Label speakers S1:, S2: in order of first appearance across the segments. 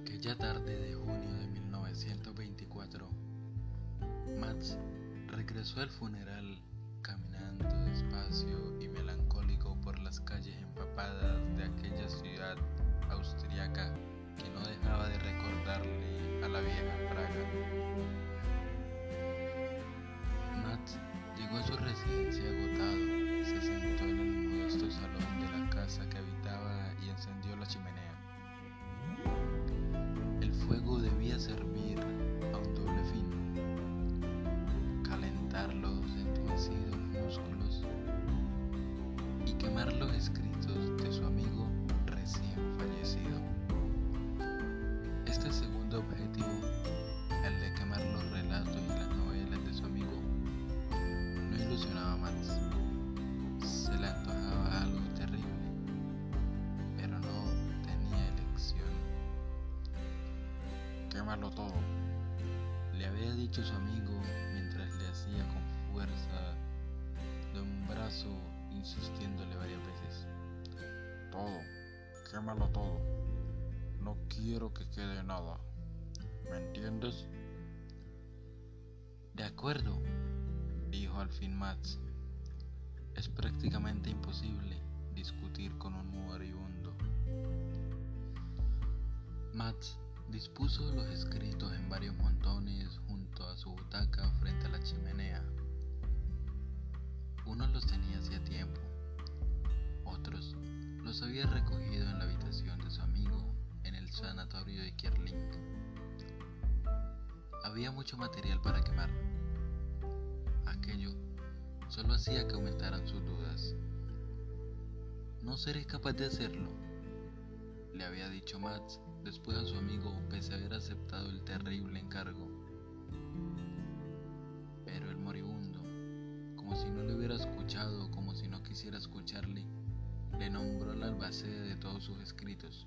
S1: Aquella tarde de junio de 1924, Max regresó al funeral caminando despacio y melancólico por las calles empapadas de aquella ciudad austriaca que no dejaba de recordarle a la vieja Praga. Este segundo objetivo, el de quemar los relatos y las novelas de su amigo, no ilusionaba más. Se le antojaba algo quemarlo todo, le había dicho su amigo mientras le hacía con fuerza de un brazo insistiéndole varias veces. Todo, quémalo todo. Quiero que quede nada. ¿Me entiendes? De acuerdo, dijo al fin Max. Es prácticamente imposible discutir con un moribundo. Max Dispuso los escritos en varios montones junto a su butaca frente a la chimenea. Unos los tenía hacía tiempo, otros los había recogido en la habitación de su amigo sanatorio de Kierling. Había mucho material para quemar. Aquello solo hacía que aumentaran sus dudas. No seré capaz de hacerlo, le había dicho Max después a su amigo pese a haber aceptado el terrible encargo. Pero el moribundo, como si no le hubiera escuchado como si no quisiera escucharle, le nombró el albacete de todos sus escritos.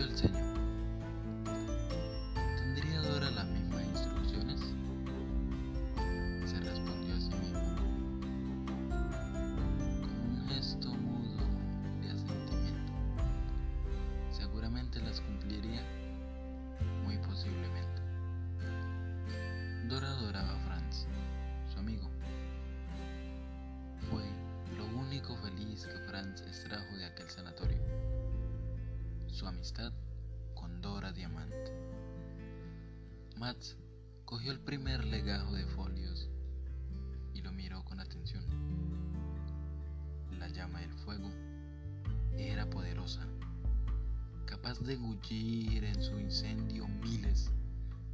S1: el Señor. Amistad con Dora Diamante. Max cogió el primer legajo de folios y lo miró con atención. La llama del fuego era poderosa, capaz de engullir en su incendio miles,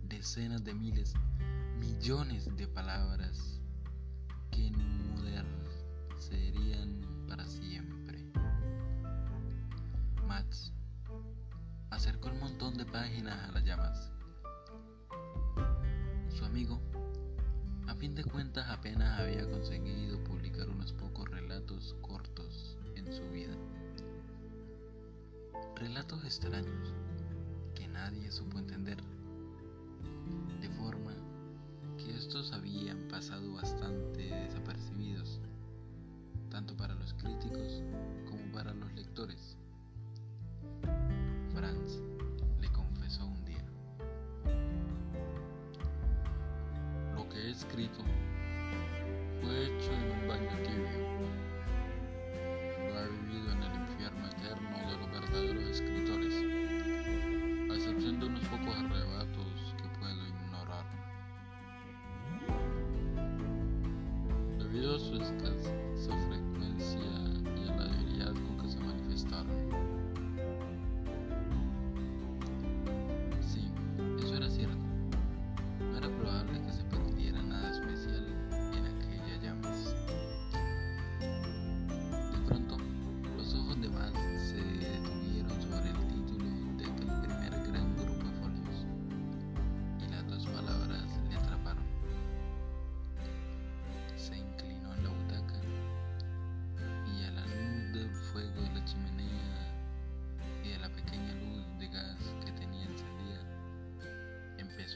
S1: decenas de miles, millones de palabras que serían para siempre. Max acercó el montón de páginas a las llamas. Su amigo, a fin de cuentas, apenas había conseguido publicar unos pocos relatos cortos en su vida. Relatos extraños que nadie supo entender, de forma que estos habían pasado bastante desapercibidos, tanto para los críticos como para los lectores. Le confesó un día. Lo que he escrito fue hecho en un baño tibio. Lo ha vivido en el infierno eterno de los verdaderos escritores, a excepción de unos pocos arrebatos que puedo ignorar. Debido a su escasa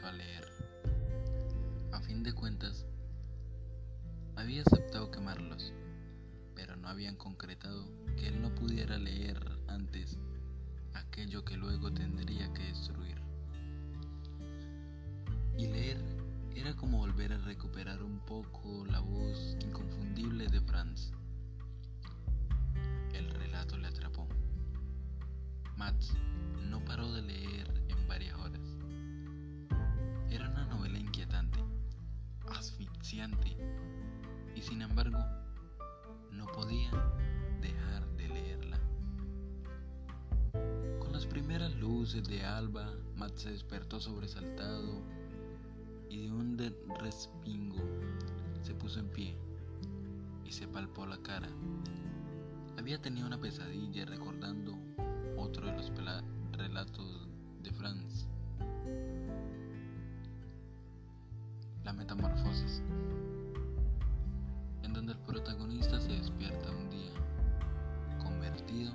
S1: a leer. A fin de cuentas, había aceptado quemarlos, pero no habían concretado que él no pudiera leer antes aquello que luego tendría que destruir. Y leer era como volver a recuperar un poco la voz inconfundible de Franz. El relato le atrapó. Matt no paró de leer sin embargo no podía dejar de leerla. Con las primeras luces de alba, Matt se despertó sobresaltado y de un respingo se puso en pie y se palpó la cara. Había tenido una pesadilla recordando otro de los relatos de Franz. La metamorfosis el protagonista se despierta un día convertido